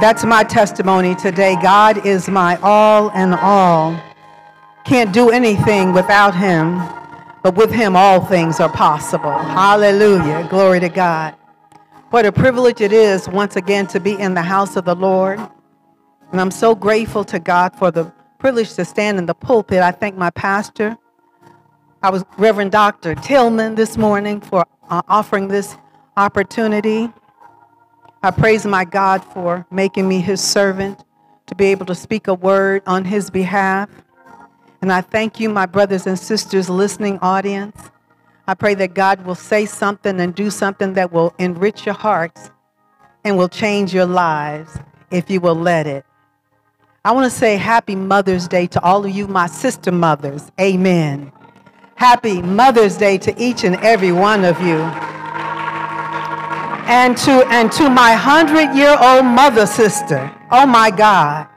that's my testimony today. God is my all and all. Can't do anything without him, but with him all things are possible. Hallelujah. Glory to God. What a privilege it is once again to be in the house of the Lord. And I'm so grateful to God for the privilege to stand in the pulpit. I thank my pastor. I was Reverend Dr. Tillman this morning for uh, offering this opportunity. I praise my God for making me his servant to be able to speak a word on his behalf. And I thank you, my brothers and sisters, listening audience. I pray that God will say something and do something that will enrich your hearts and will change your lives if you will let it. I want to say happy Mother's Day to all of you, my sister mothers. Amen. Happy Mother's Day to each and every one of you and to and to my hundred year old mother sister. Oh my God.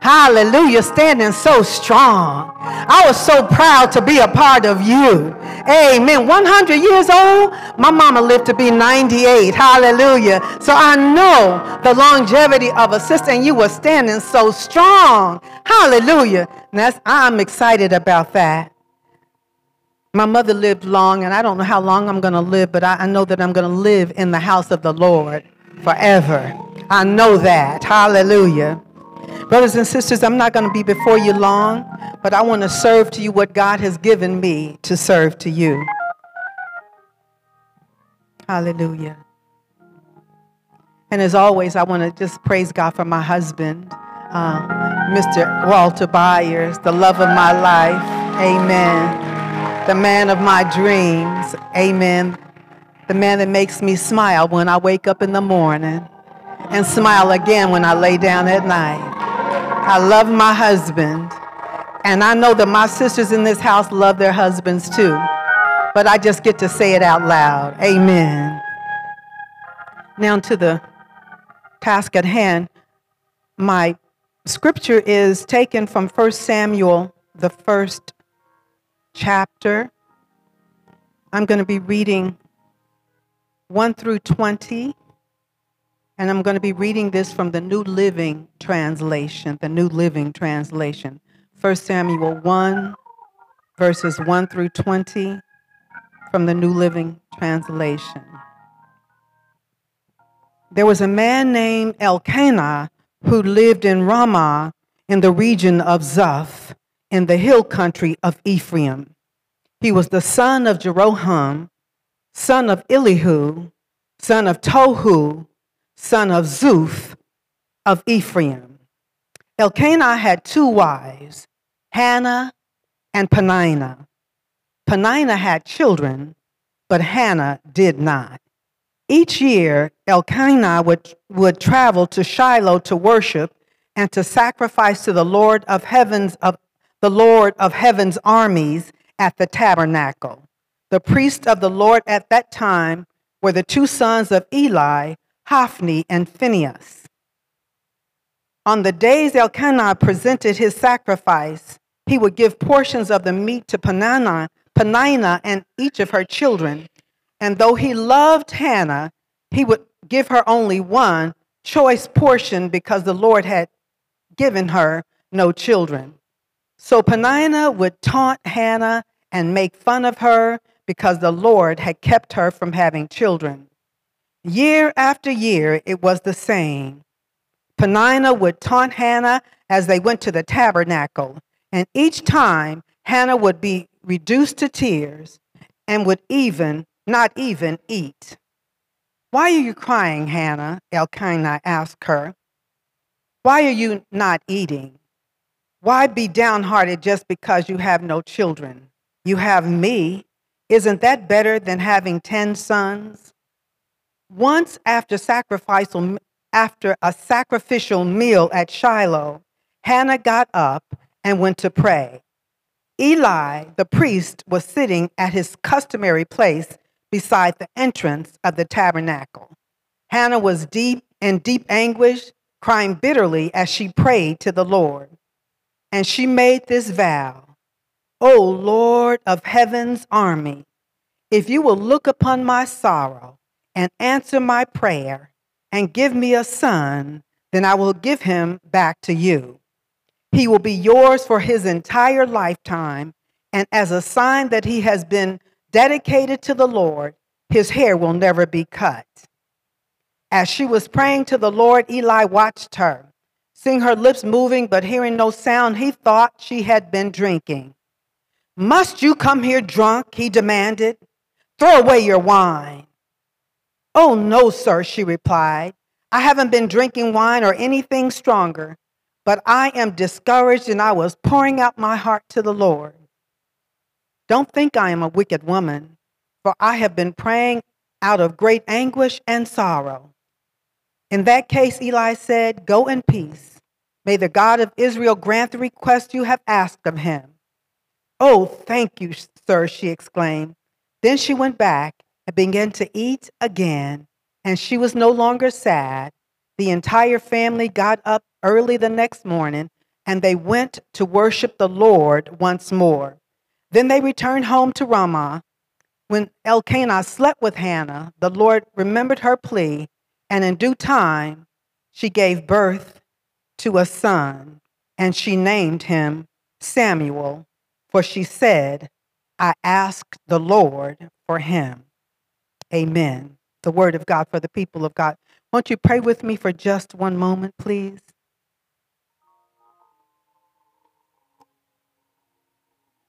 Hallelujah, standing so strong. I was so proud to be a part of you. Amen. 100 years old, my mama lived to be 98. Hallelujah. So I know the longevity of a sister, and you were standing so strong. Hallelujah. That's, I'm excited about that. My mother lived long, and I don't know how long I'm going to live, but I, I know that I'm going to live in the house of the Lord forever. I know that. Hallelujah. Brothers and sisters, I'm not going to be before you long, but I want to serve to you what God has given me to serve to you. Hallelujah. And as always, I want to just praise God for my husband, uh, Mr. Walter Byers, the love of my life. Amen the man of my dreams. Amen. The man that makes me smile when I wake up in the morning and smile again when I lay down at night. I love my husband. And I know that my sisters in this house love their husbands too. But I just get to say it out loud. Amen. Now to the task at hand. My scripture is taken from 1 Samuel, the first chapter. I'm going to be reading 1 through 20. And I'm going to be reading this from the New Living Translation, the New Living Translation. 1 Samuel 1, verses 1 through 20 from the New Living Translation. There was a man named Elkanah who lived in Ramah in the region of Zuph in the hill country of Ephraim. He was the son of Jeroham, son of Elihu, son of Tohu, son of Zuph of Ephraim. Elkanah had two wives, Hannah and Peninnah. Peninnah had children, but Hannah did not. Each year, Elkanah would, would travel to Shiloh to worship and to sacrifice to the Lord of heavens of the Lord of heaven's armies at the tabernacle. The priests of the Lord at that time were the two sons of Eli, Hophni and Phinehas. On the days Elkanah presented his sacrifice, he would give portions of the meat to Peninnah, Peninnah and each of her children. And though he loved Hannah, he would give her only one choice portion because the Lord had given her no children. So Peninnah would taunt Hannah and make fun of her because the Lord had kept her from having children. Year after year, it was the same. Peninnah would taunt Hannah as they went to the tabernacle, and each time Hannah would be reduced to tears and would even, not even, eat. Why are you crying, Hannah? Elkanah asked her. Why are you not eating? Why be downhearted just because you have no children? You have me. Isn't that better than having 10 sons? Once after sacrificial, after a sacrificial meal at Shiloh, Hannah got up and went to pray. Eli, the priest, was sitting at his customary place beside the entrance of the tabernacle. Hannah was deep in deep anguish, crying bitterly as she prayed to the Lord. And she made this vow O Lord of heaven's army, if you will look upon my sorrow and answer my prayer and give me a son, then I will give him back to you. He will be yours for his entire lifetime, and as a sign that he has been dedicated to the Lord, his hair will never be cut. As she was praying to the Lord, Eli watched her. Seeing her lips moving but hearing no sound, he thought she had been drinking. Must you come here drunk? He demanded. Throw away your wine. Oh, no, sir, she replied. I haven't been drinking wine or anything stronger, but I am discouraged and I was pouring out my heart to the Lord. Don't think I am a wicked woman, for I have been praying out of great anguish and sorrow. In that case, Eli said, Go in peace. May the God of Israel grant the request you have asked of him. Oh, thank you, sir, she exclaimed. Then she went back and began to eat again, and she was no longer sad. The entire family got up early the next morning, and they went to worship the Lord once more. Then they returned home to Ramah. When Elkanah slept with Hannah, the Lord remembered her plea, and in due time she gave birth to a son, and she named him Samuel, for she said, I asked the Lord for him. Amen. The word of God for the people of God. Won't you pray with me for just one moment, please?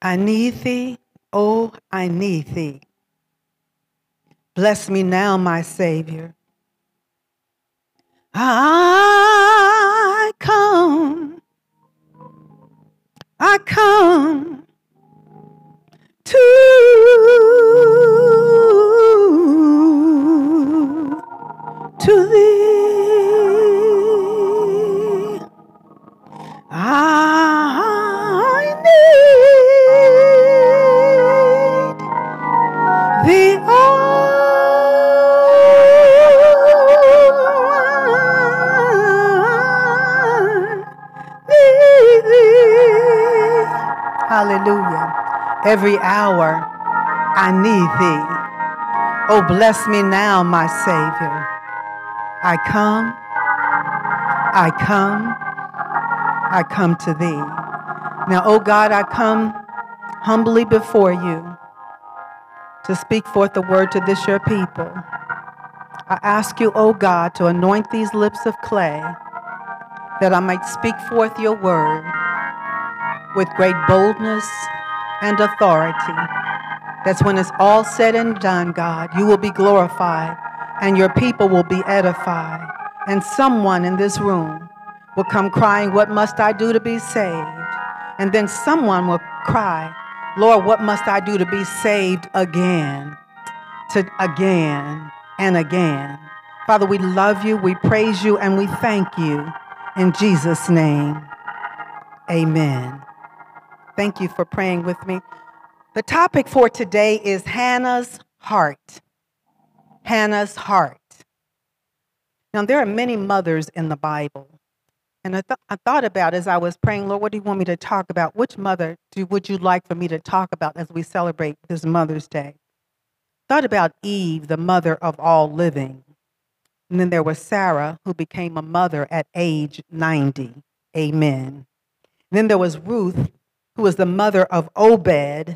I need thee, oh, I need thee. Bless me now, my Savior. I come, I come to to thee. I Every hour I need thee. Oh, bless me now, my Savior. I come, I come, I come to thee. Now, oh God, I come humbly before you to speak forth the word to this your people. I ask you, O God, to anoint these lips of clay that I might speak forth your word with great boldness and authority. That's when it's all said and done, God. You will be glorified and your people will be edified. And someone in this room will come crying, What must I do to be saved? And then someone will cry, Lord, what must I do to be saved again? To again and again. Father, we love you, we praise you, and we thank you. In Jesus' name, amen. Thank you for praying with me. The topic for today is Hannah's heart. Hannah's heart. Now, there are many mothers in the Bible. And I, th- I thought about as I was praying, Lord, what do you want me to talk about? Which mother do, would you like for me to talk about as we celebrate this Mother's Day? Thought about Eve, the mother of all living. And then there was Sarah, who became a mother at age 90. Amen. Then there was Ruth, who was the mother of Obed.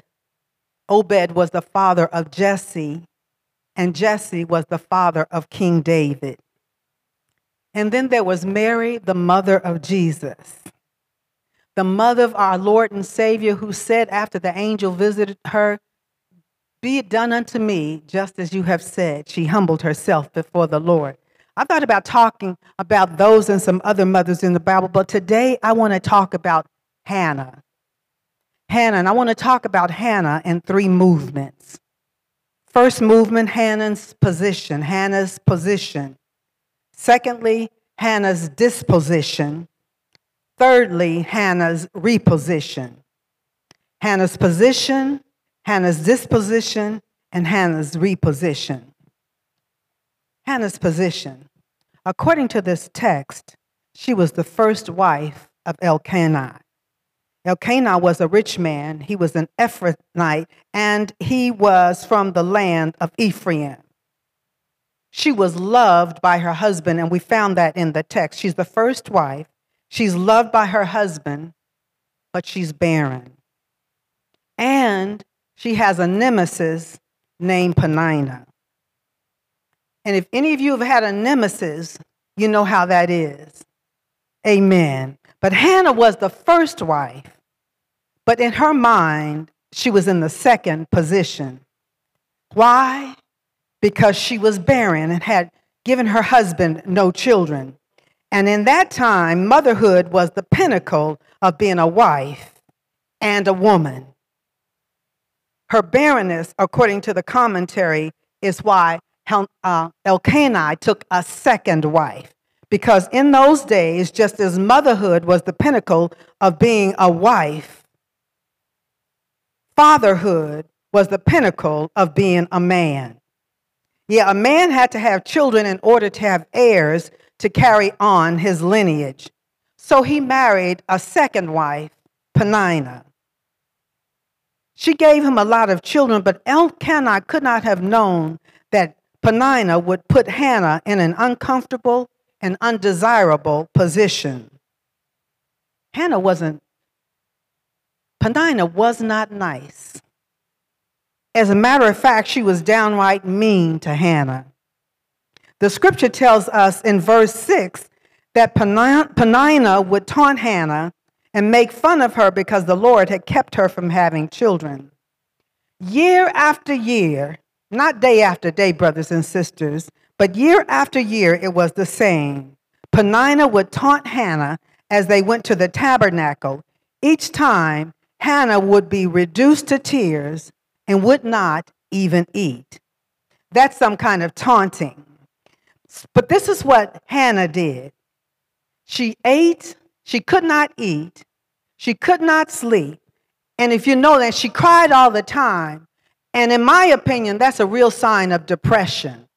Obed was the father of Jesse, and Jesse was the father of King David. And then there was Mary, the mother of Jesus, the mother of our Lord and Savior, who said after the angel visited her, Be it done unto me just as you have said. She humbled herself before the Lord. I thought about talking about those and some other mothers in the Bible, but today I want to talk about Hannah. Hannah, and I want to talk about Hannah in three movements. First movement, Hannah's position, Hannah's position. Secondly, Hannah's disposition. thirdly, Hannah's reposition. Hannah's position, Hannah's disposition, and Hannah's reposition. Hannah's position. According to this text, she was the first wife of Elkanah. Elkanah was a rich man. He was an Ephrathite, and he was from the land of Ephraim. She was loved by her husband, and we found that in the text. She's the first wife. She's loved by her husband, but she's barren. And she has a nemesis named Peninnah. And if any of you have had a nemesis, you know how that is. Amen. But Hannah was the first wife, but in her mind, she was in the second position. Why? Because she was barren and had given her husband no children. And in that time, motherhood was the pinnacle of being a wife and a woman. Her barrenness, according to the commentary, is why uh, Elkanah took a second wife. Because in those days, just as motherhood was the pinnacle of being a wife, fatherhood was the pinnacle of being a man. Yeah, a man had to have children in order to have heirs to carry on his lineage. So he married a second wife, Peninnah. She gave him a lot of children, but Elkanah could not have known that Peninnah would put Hannah in an uncomfortable and undesirable position. Hannah wasn't, Peninnah was not nice. As a matter of fact, she was downright mean to Hannah. The scripture tells us in verse 6 that Peninnah would taunt Hannah and make fun of her because the Lord had kept her from having children. Year after year, not day after day, brothers and sisters, but year after year it was the same. Peninnah would taunt Hannah as they went to the tabernacle. Each time, Hannah would be reduced to tears and would not even eat. That's some kind of taunting. But this is what Hannah did. She ate, she could not eat, she could not sleep. And if you know that, she cried all the time and in my opinion, that's a real sign of depression.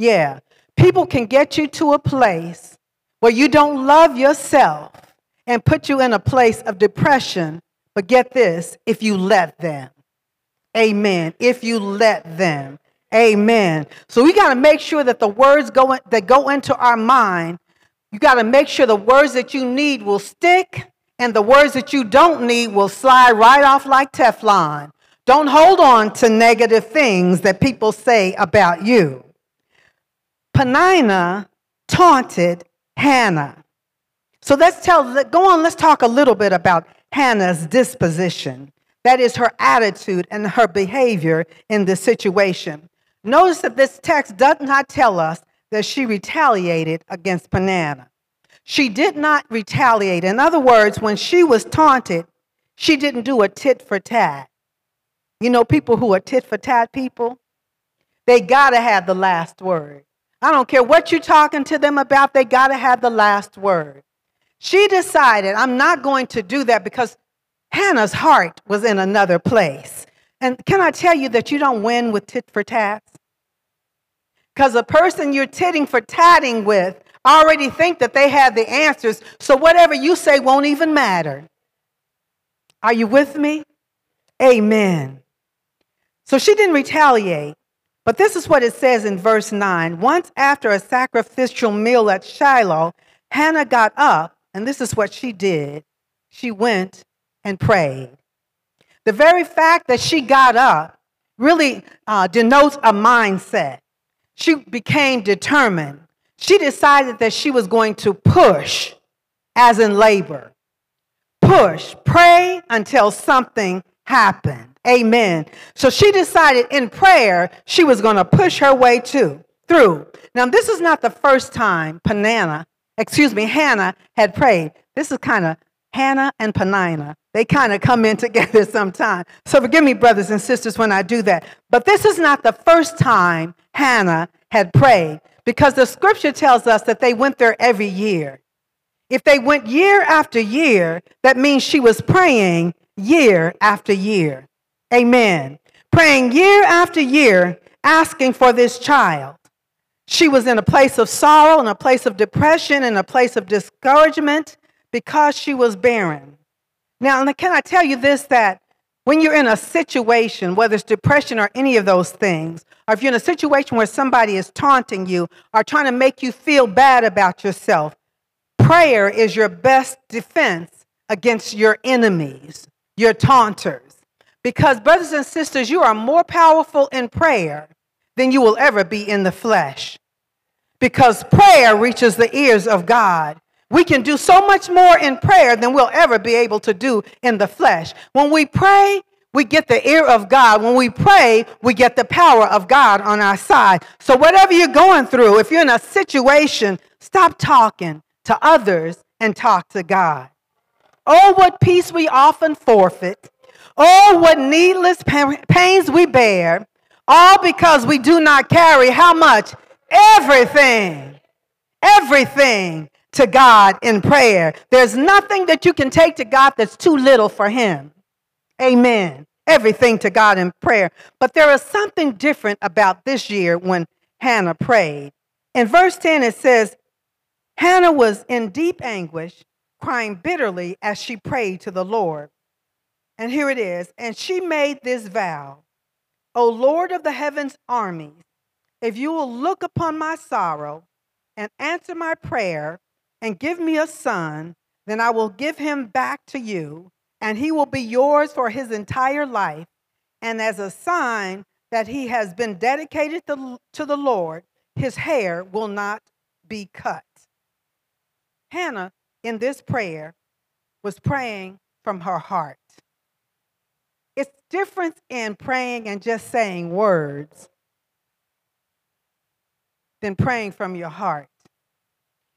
Yeah. People can get you to a place where you don't love yourself and put you in a place of depression. But get this if you let them. Amen. If you let them. Amen. So we got to make sure that the words go in, that go into our mind, you got to make sure the words that you need will stick and the words that you don't need will slide right off like Teflon. Don't hold on to negative things that people say about you. Peninnah taunted Hannah. So let's tell, go on, let's talk a little bit about Hannah's disposition. That is her attitude and her behavior in this situation. Notice that this text does not tell us that she retaliated against Peninnah. She did not retaliate. In other words, when she was taunted, she didn't do a tit for tat. You know, people who are tit for tat people, they got to have the last word. I don't care what you're talking to them about, they got to have the last word. She decided, I'm not going to do that because Hannah's heart was in another place. And can I tell you that you don't win with tit for tat? Because the person you're titting for tatting with already think that they have the answers, so whatever you say won't even matter. Are you with me? Amen. So she didn't retaliate. But this is what it says in verse 9. Once after a sacrificial meal at Shiloh, Hannah got up, and this is what she did. She went and prayed. The very fact that she got up really uh, denotes a mindset. She became determined. She decided that she was going to push, as in labor. Push, pray until something happened. Amen. So she decided in prayer she was going to push her way to through. Now this is not the first time Panana, excuse me, Hannah had prayed. This is kind of Hannah and Peninnah. They kind of come in together sometime. So forgive me, brothers and sisters, when I do that. But this is not the first time Hannah had prayed because the scripture tells us that they went there every year. If they went year after year, that means she was praying year after year. Amen. Praying year after year, asking for this child. She was in a place of sorrow, in a place of depression, in a place of discouragement because she was barren. Now, can I tell you this that when you're in a situation, whether it's depression or any of those things, or if you're in a situation where somebody is taunting you or trying to make you feel bad about yourself, prayer is your best defense against your enemies, your taunters. Because, brothers and sisters, you are more powerful in prayer than you will ever be in the flesh. Because prayer reaches the ears of God. We can do so much more in prayer than we'll ever be able to do in the flesh. When we pray, we get the ear of God. When we pray, we get the power of God on our side. So, whatever you're going through, if you're in a situation, stop talking to others and talk to God. Oh, what peace we often forfeit. Oh, what needless pains we bear. All because we do not carry how much? Everything. Everything to God in prayer. There's nothing that you can take to God that's too little for Him. Amen. Everything to God in prayer. But there is something different about this year when Hannah prayed. In verse 10, it says, Hannah was in deep anguish, crying bitterly as she prayed to the Lord. And here it is. And she made this vow O Lord of the heavens' armies, if you will look upon my sorrow and answer my prayer and give me a son, then I will give him back to you, and he will be yours for his entire life. And as a sign that he has been dedicated to the Lord, his hair will not be cut. Hannah, in this prayer, was praying from her heart. Difference in praying and just saying words than praying from your heart.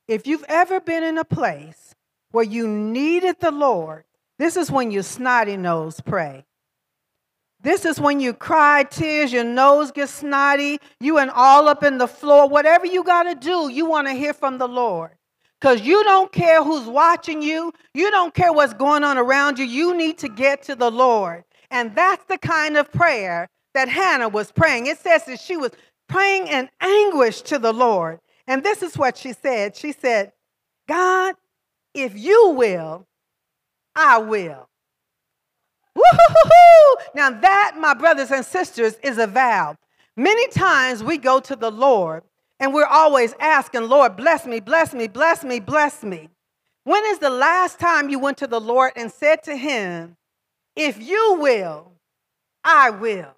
If you've ever been in a place where you needed the Lord, this is when your snotty nose pray. This is when you cry tears, your nose gets snotty, you and all up in the floor. Whatever you got to do, you want to hear from the Lord. Because you don't care who's watching you, you don't care what's going on around you. You need to get to the Lord. And that's the kind of prayer that Hannah was praying. It says that she was praying in anguish to the Lord. And this is what she said. She said, God, if you will, I will. Woo-hoo-hoo-hoo! Now, that, my brothers and sisters, is a vow. Many times we go to the Lord and we're always asking, Lord, bless me, bless me, bless me, bless me. When is the last time you went to the Lord and said to him, If you will, I will?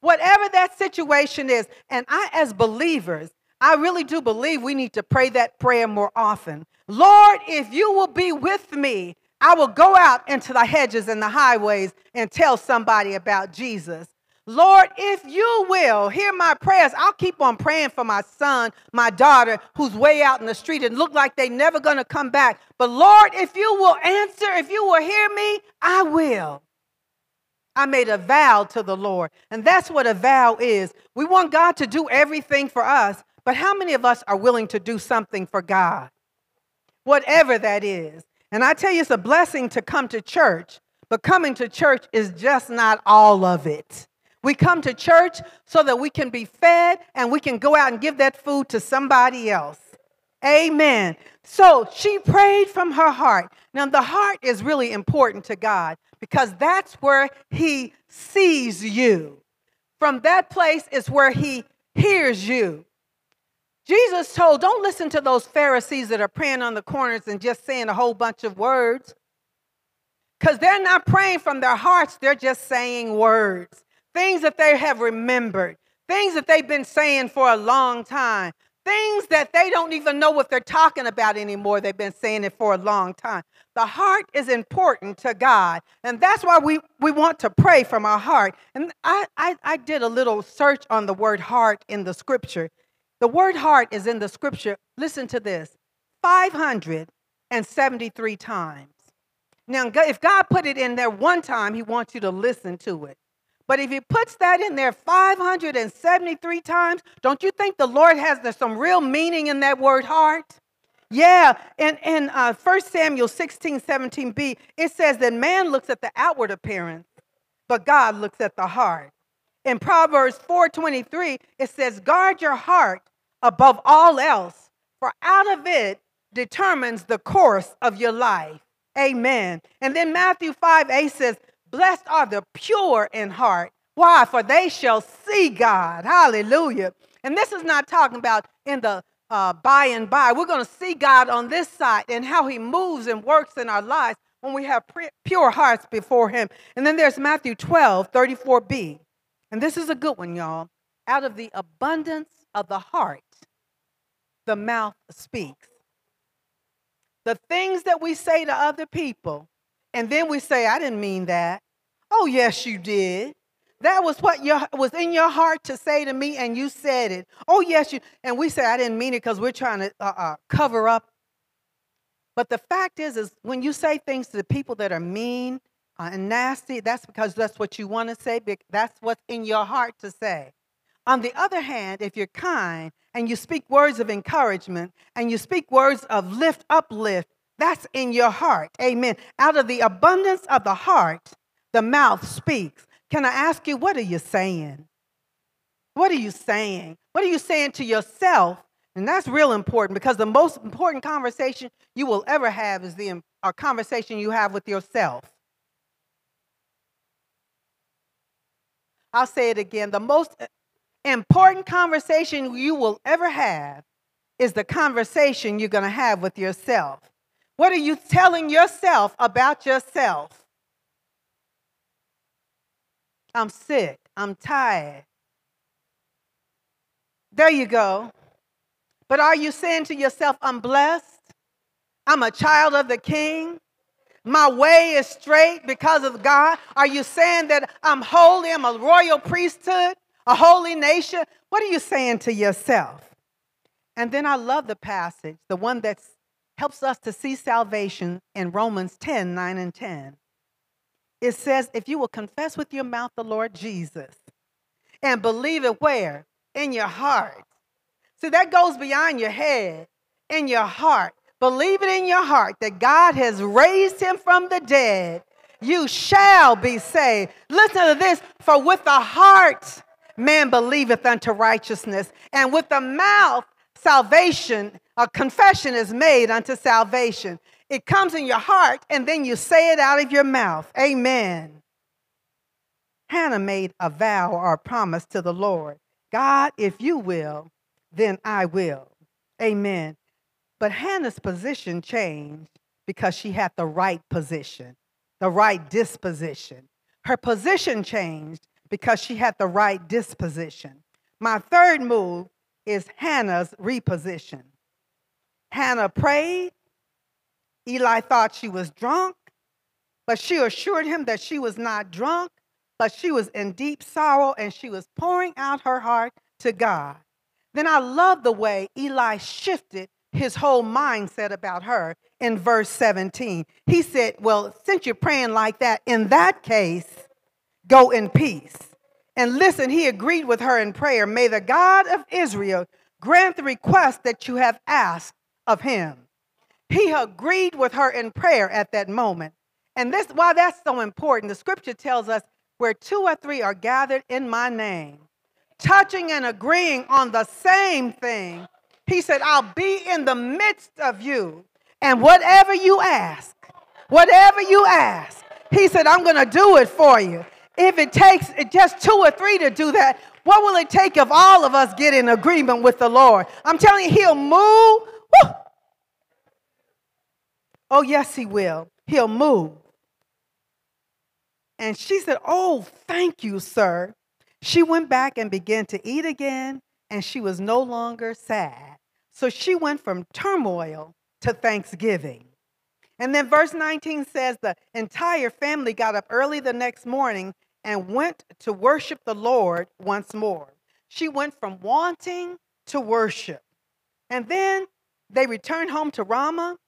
Whatever that situation is, and I, as believers, I really do believe we need to pray that prayer more often. Lord, if you will be with me, I will go out into the hedges and the highways and tell somebody about Jesus. Lord, if you will hear my prayers, I'll keep on praying for my son, my daughter, who's way out in the street and look like they never to come back. But Lord, if you will answer, if you will hear me, I will. I made a vow to the Lord. And that's what a vow is. We want God to do everything for us, but how many of us are willing to do something for God? Whatever that is. And I tell you, it's a blessing to come to church, but coming to church is just not all of it. We come to church so that we can be fed and we can go out and give that food to somebody else. Amen. So she prayed from her heart. Now, the heart is really important to God because that's where He sees you. From that place is where He hears you. Jesus told, don't listen to those Pharisees that are praying on the corners and just saying a whole bunch of words. Because they're not praying from their hearts, they're just saying words. Things that they have remembered, things that they've been saying for a long time, things that they don't even know what they're talking about anymore. They've been saying it for a long time. The heart is important to God, and that's why we, we want to pray from our heart. And I, I, I did a little search on the word heart in the scripture, the word heart is in the scripture, listen to this, 573 times. Now, if God put it in there one time, He wants you to listen to it. But if He puts that in there 573 times, don't you think the Lord has some real meaning in that word heart? Yeah, in uh, 1 Samuel 16, 17b, it says that man looks at the outward appearance, but God looks at the heart. In Proverbs 4:23, it says, "Guard your heart above all else, for out of it determines the course of your life." Amen. And then Matthew 5 8 says, Blessed are the pure in heart. Why? For they shall see God. Hallelujah. And this is not talking about in the uh, by and by. We're going to see God on this side and how he moves and works in our lives when we have pure hearts before him. And then there's Matthew 12, 34b. And this is a good one, y'all. Out of the abundance of the heart, the mouth speaks. The things that we say to other people, and then we say, I didn't mean that. Oh, yes, you did. That was what your, was in your heart to say to me, and you said it. Oh, yes, you. And we say, I didn't mean it because we're trying to uh, uh, cover up. But the fact is, is when you say things to the people that are mean uh, and nasty, that's because that's what you want to say. That's what's in your heart to say. On the other hand, if you're kind and you speak words of encouragement and you speak words of lift, uplift, that's in your heart. Amen. Out of the abundance of the heart, the mouth speaks. Can I ask you, what are you saying? What are you saying? What are you saying to yourself? And that's real important because the most important conversation you will ever have is the a conversation you have with yourself. I'll say it again. The most uh, important conversation you will ever have is the conversation you're going to have with yourself. What are you telling yourself about yourself? I'm sick. I'm tired. There you go. But are you saying to yourself, I'm blessed? I'm a child of the king? My way is straight because of God? Are you saying that I'm holy? I'm a royal priesthood, a holy nation? What are you saying to yourself? And then I love the passage, the one that helps us to see salvation in Romans 10 9 and 10 it says, if you will confess with your mouth the Lord Jesus and believe it where? In your heart. See, that goes beyond your head, in your heart. Believe it in your heart that God has raised him from the dead. You shall be saved. Listen to this for with the heart man believeth unto righteousness, and with the mouth salvation, a confession is made unto salvation. It comes in your heart and then you say it out of your mouth. Amen. Hannah made a vow or a promise to the Lord God, if you will, then I will. Amen. But Hannah's position changed because she had the right position, the right disposition. Her position changed because she had the right disposition. My third move is Hannah's reposition. Hannah prayed, Eli thought she was drunk, but she assured him that she was not drunk, but she was in deep sorrow and she was pouring out her heart to God. Then I love the way Eli shifted his whole mindset about her in verse 17. He said, Well, since you're praying like that, in that case, go in peace. And listen, he agreed with her in prayer. May the God of Israel grant the request that you have asked of him. He agreed with her in prayer at that moment. And this why that's so important. The scripture tells us where two or three are gathered in my name, touching and agreeing on the same thing. He said, I'll be in the midst of you. And whatever you ask, whatever you ask, he said, I'm going to do it for you. If it takes just two or three to do that, what will it take if all of us get in agreement with the Lord? I'm telling you, he'll move. Woo, Oh, yes, he will. He'll move. And she said, Oh, thank you, sir. She went back and began to eat again, and she was no longer sad. So she went from turmoil to thanksgiving. And then verse 19 says the entire family got up early the next morning and went to worship the Lord once more. She went from wanting to worship. And then they returned home to Ramah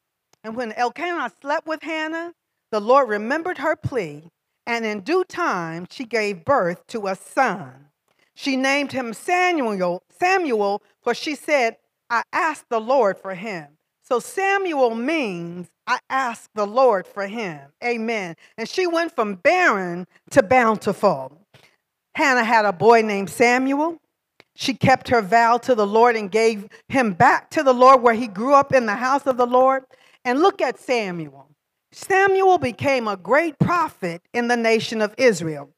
and when Elkanah slept with Hannah, the Lord remembered her plea, and in due time she gave birth to a son. She named him Samuel, Samuel, for she said, I asked the Lord for him. So Samuel means I asked the Lord for him. Amen. And she went from barren to bountiful. Hannah had a boy named Samuel. She kept her vow to the Lord and gave him back to the Lord where he grew up in the house of the Lord. And look at Samuel. Samuel became a great prophet in the nation of Israel.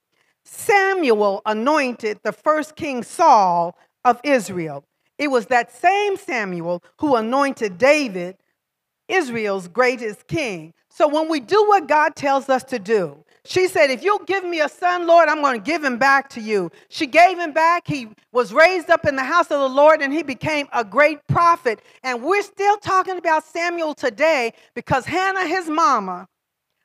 Samuel anointed the first king Saul of Israel. It was that same Samuel who anointed David, Israel's greatest king. So when we do what God tells us to do, she said, If you'll give me a son, Lord, I'm going to give him back to you. She gave him back. He was raised up in the house of the Lord and he became a great prophet. And we're still talking about Samuel today because Hannah, his mama,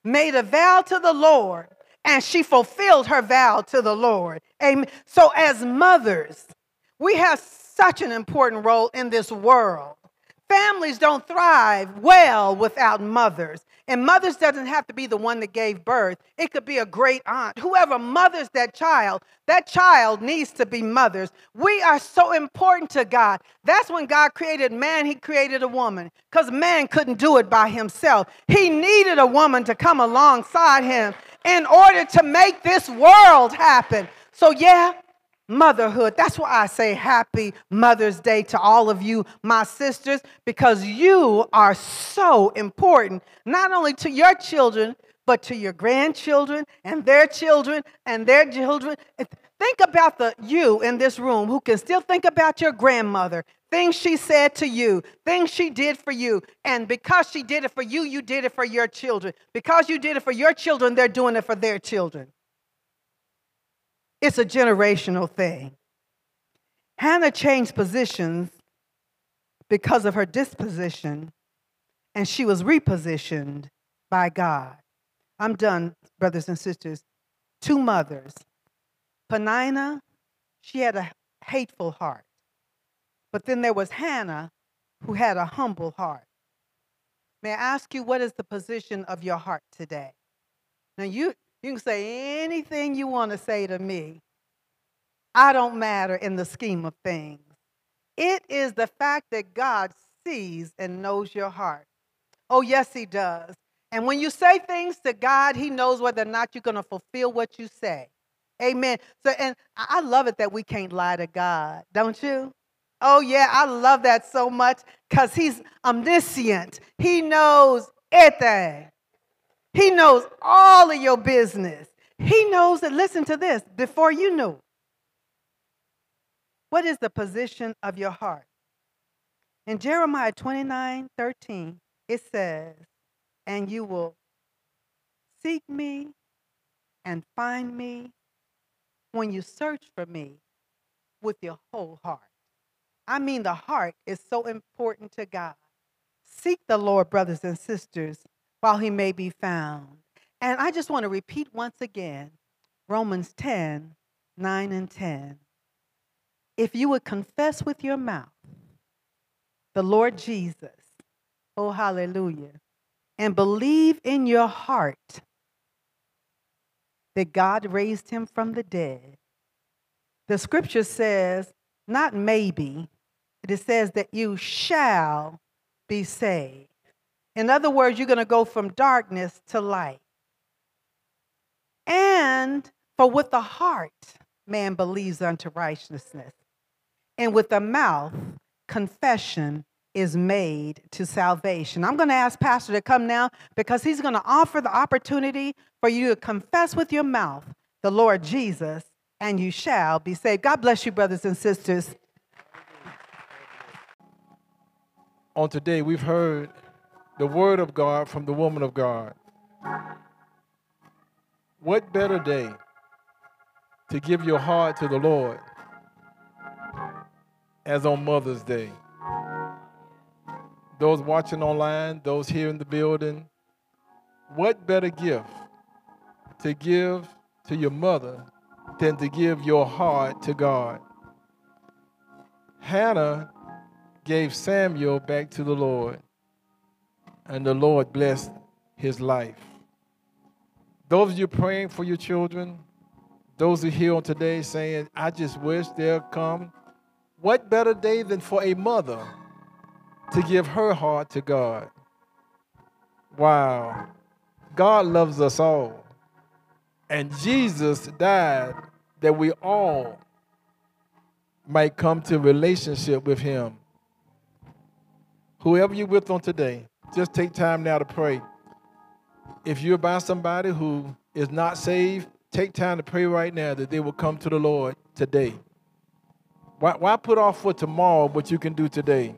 made a vow to the Lord and she fulfilled her vow to the Lord. Amen. So, as mothers, we have such an important role in this world. Families don't thrive well without mothers. And mothers doesn't have to be the one that gave birth. It could be a great aunt. Whoever mothers that child, that child needs to be mothers. We are so important to God. That's when God created man, he created a woman because man couldn't do it by himself. He needed a woman to come alongside him in order to make this world happen. So, yeah, motherhood. That's why I say happy Mother's Day to all of you, my sisters, because you are so important, not only to your children, but to your grandchildren and their children and their children. Think about the you in this room who can still think about your grandmother, things she said to you, things she did for you. And because she did it for you, you did it for your children. Because you did it for your children, they're doing it for their children. It's a generational thing. Hannah changed positions because of her disposition, and she was repositioned by God. I'm done, brothers and sisters. Two mothers. Peninnah, she had a hateful heart. But then there was Hannah, who had a humble heart. May I ask you, what is the position of your heart today? Now, you, you can say anything you want to say to me. I don't matter in the scheme of things. It is the fact that God sees and knows your heart. Oh, yes, He does. And when you say things to God, He knows whether or not you're going to fulfill what you say. Amen. So, and I love it that we can't lie to God, don't you? Oh, yeah, I love that so much because He's omniscient. He knows everything. He knows all of your business. He knows that, listen to this, before you knew. What is the position of your heart? In Jeremiah 29 13, it says, And you will seek me and find me when you search for me with your whole heart. I mean, the heart is so important to God. Seek the Lord, brothers and sisters, while he may be found. And I just want to repeat once again Romans 10 9 and 10. If you would confess with your mouth the Lord Jesus, oh hallelujah, and believe in your heart that God raised him from the dead, the scripture says, not maybe, it says that you shall be saved. In other words, you're going to go from darkness to light. And for with the heart man believes unto righteousness, and with the mouth confession is made to salvation. I'm going to ask Pastor to come now because he's going to offer the opportunity for you to confess with your mouth the Lord Jesus, and you shall be saved. God bless you, brothers and sisters. On today, we've heard the word of God from the woman of God. What better day to give your heart to the Lord as on Mother's Day? Those watching online, those here in the building, what better gift to give to your mother than to give your heart to God? Hannah gave Samuel back to the Lord and the Lord blessed his life. Those of you praying for your children, those who are here on today saying, I just wish they'll come. What better day than for a mother to give her heart to God. Wow. God loves us all. And Jesus died that we all might come to relationship with him. Whoever you're with on today, just take time now to pray. If you're by somebody who is not saved, take time to pray right now that they will come to the Lord today. Why, why put off for tomorrow what you can do today?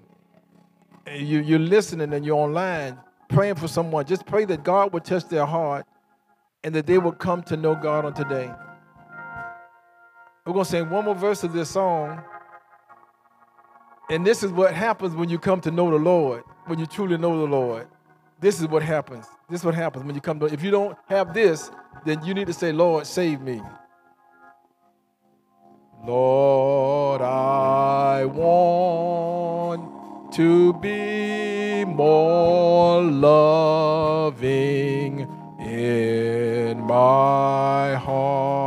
You, you're listening and you're online praying for someone. Just pray that God would touch their heart and that they will come to know God on today. We're going to sing one more verse of this song. And this is what happens when you come to know the Lord, when you truly know the Lord. This is what happens. This is what happens when you come to if you don't have this, then you need to say, Lord, save me. Lord, I want to be more loving in my heart.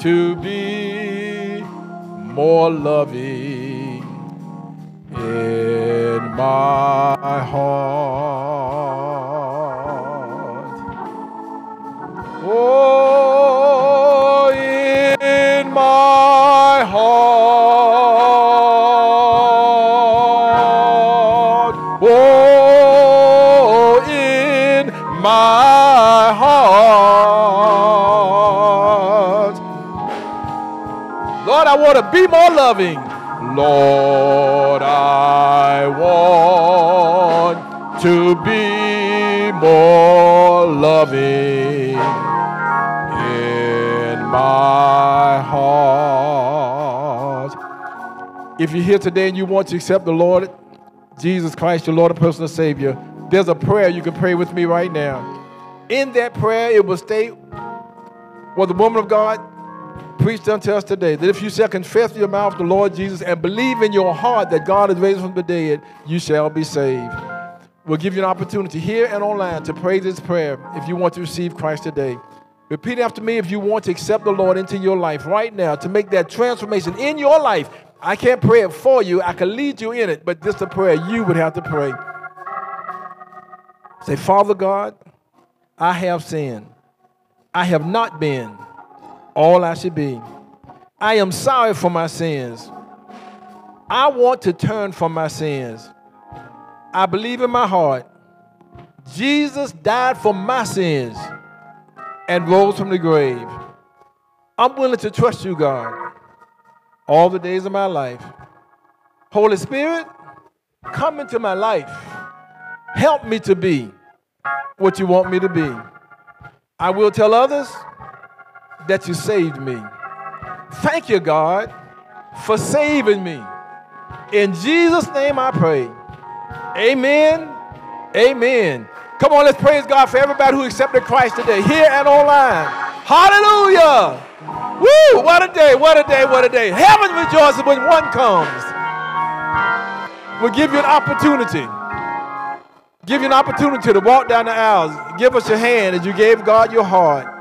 To be more loving in my heart. Oh, in my heart. Oh, in my To be more loving. Lord, I want to be more loving in my heart. If you're here today and you want to accept the Lord Jesus Christ, your Lord and personal Savior, there's a prayer you can pray with me right now. In that prayer, it will state what the woman of God preached unto us today that if you shall confess your mouth the Lord Jesus and believe in your heart that God is raised from the dead, you shall be saved. We'll give you an opportunity here and online to pray this prayer if you want to receive Christ today. Repeat after me if you want to accept the Lord into your life right now to make that transformation in your life. I can't pray it for you, I can lead you in it, but this is a prayer you would have to pray. Say, Father God, I have sinned. I have not been all I should be. I am sorry for my sins. I want to turn from my sins. I believe in my heart Jesus died for my sins and rose from the grave. I'm willing to trust you, God, all the days of my life. Holy Spirit, come into my life. Help me to be what you want me to be. I will tell others that you saved me. Thank you, God, for saving me. In Jesus' name I pray. Amen. Amen. Come on, let's praise God for everybody who accepted Christ today, here and online. Hallelujah. Woo! What a day, what a day, what a day. Heaven rejoices when one comes. We'll give you an opportunity. Give you an opportunity to walk down the aisles. Give us your hand as you gave God your heart.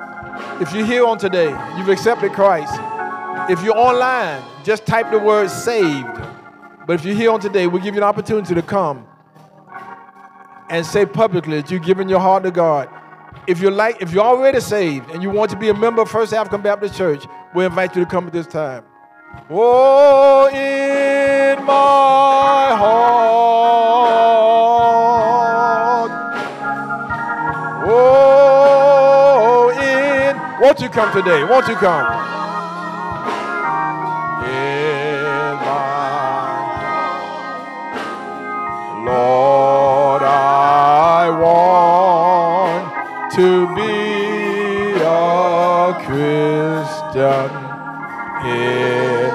If you're here on today, you've accepted Christ. If you're online, just type the word saved. But if you're here on today, we'll give you an opportunity to come and say publicly that you've given your heart to God. If you're like, if you're already saved and you want to be a member of First African Baptist Church, we invite you to come at this time. Oh, in my heart. Won't you come today? Won't you come? Lord, I want to be a Christian. In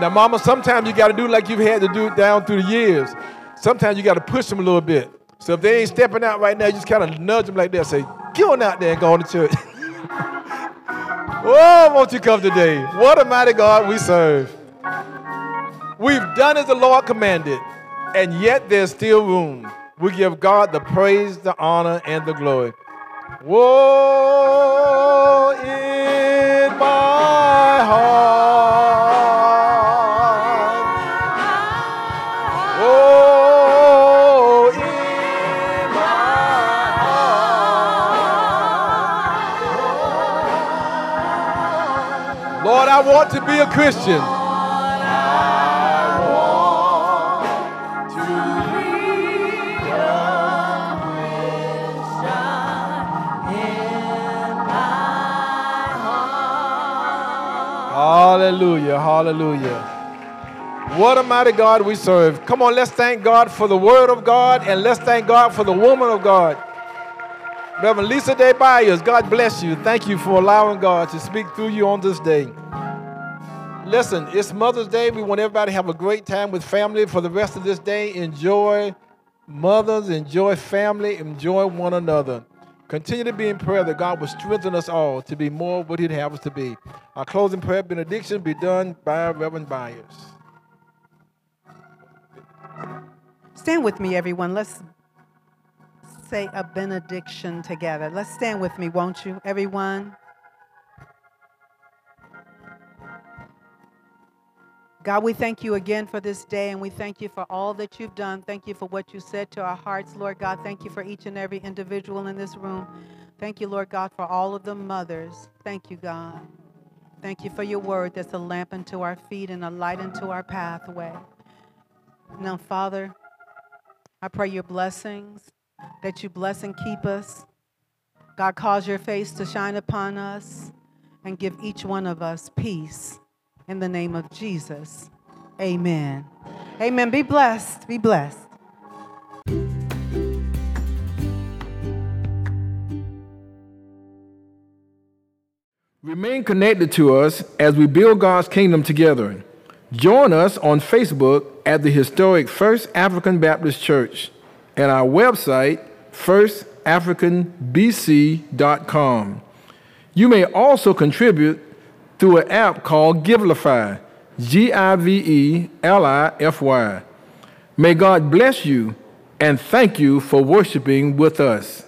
now, Mama, sometimes you got to do like you've had to do it down through the years. Sometimes you got to push them a little bit. So if they ain't stepping out right now, you just kind of nudge them like that. Say, get on out there and go on to church. oh, won't you come today? What a mighty God we serve. We've done as the Lord commanded, and yet there's still room. We give God the praise, the honor, and the glory. Whoa, I want to be a Christian. Hallelujah, hallelujah. What a mighty God we serve. Come on, let's thank God for the word of God and let's thank God for the woman of God. Reverend Lisa Day Byers, God bless you. Thank you for allowing God to speak through you on this day. Listen, it's Mother's Day. We want everybody to have a great time with family for the rest of this day. Enjoy mothers, enjoy family, enjoy one another. Continue to be in prayer that God will strengthen us all to be more what He'd have us to be. Our closing prayer benediction be done by Reverend Byers. Stand with me, everyone. Let's say a benediction together. Let's stand with me, won't you, everyone? God, we thank you again for this day and we thank you for all that you've done. Thank you for what you said to our hearts, Lord God. Thank you for each and every individual in this room. Thank you, Lord God, for all of the mothers. Thank you, God. Thank you for your word that's a lamp unto our feet and a light unto our pathway. Now, Father, I pray your blessings, that you bless and keep us. God, cause your face to shine upon us and give each one of us peace in the name of Jesus. Amen. Amen. Be blessed. Be blessed. Remain connected to us as we build God's kingdom together. Join us on Facebook at the historic First African Baptist Church and our website, firstafricanbc.com. You may also contribute through an app called Givelify, G I V E L I F Y. May God bless you and thank you for worshiping with us.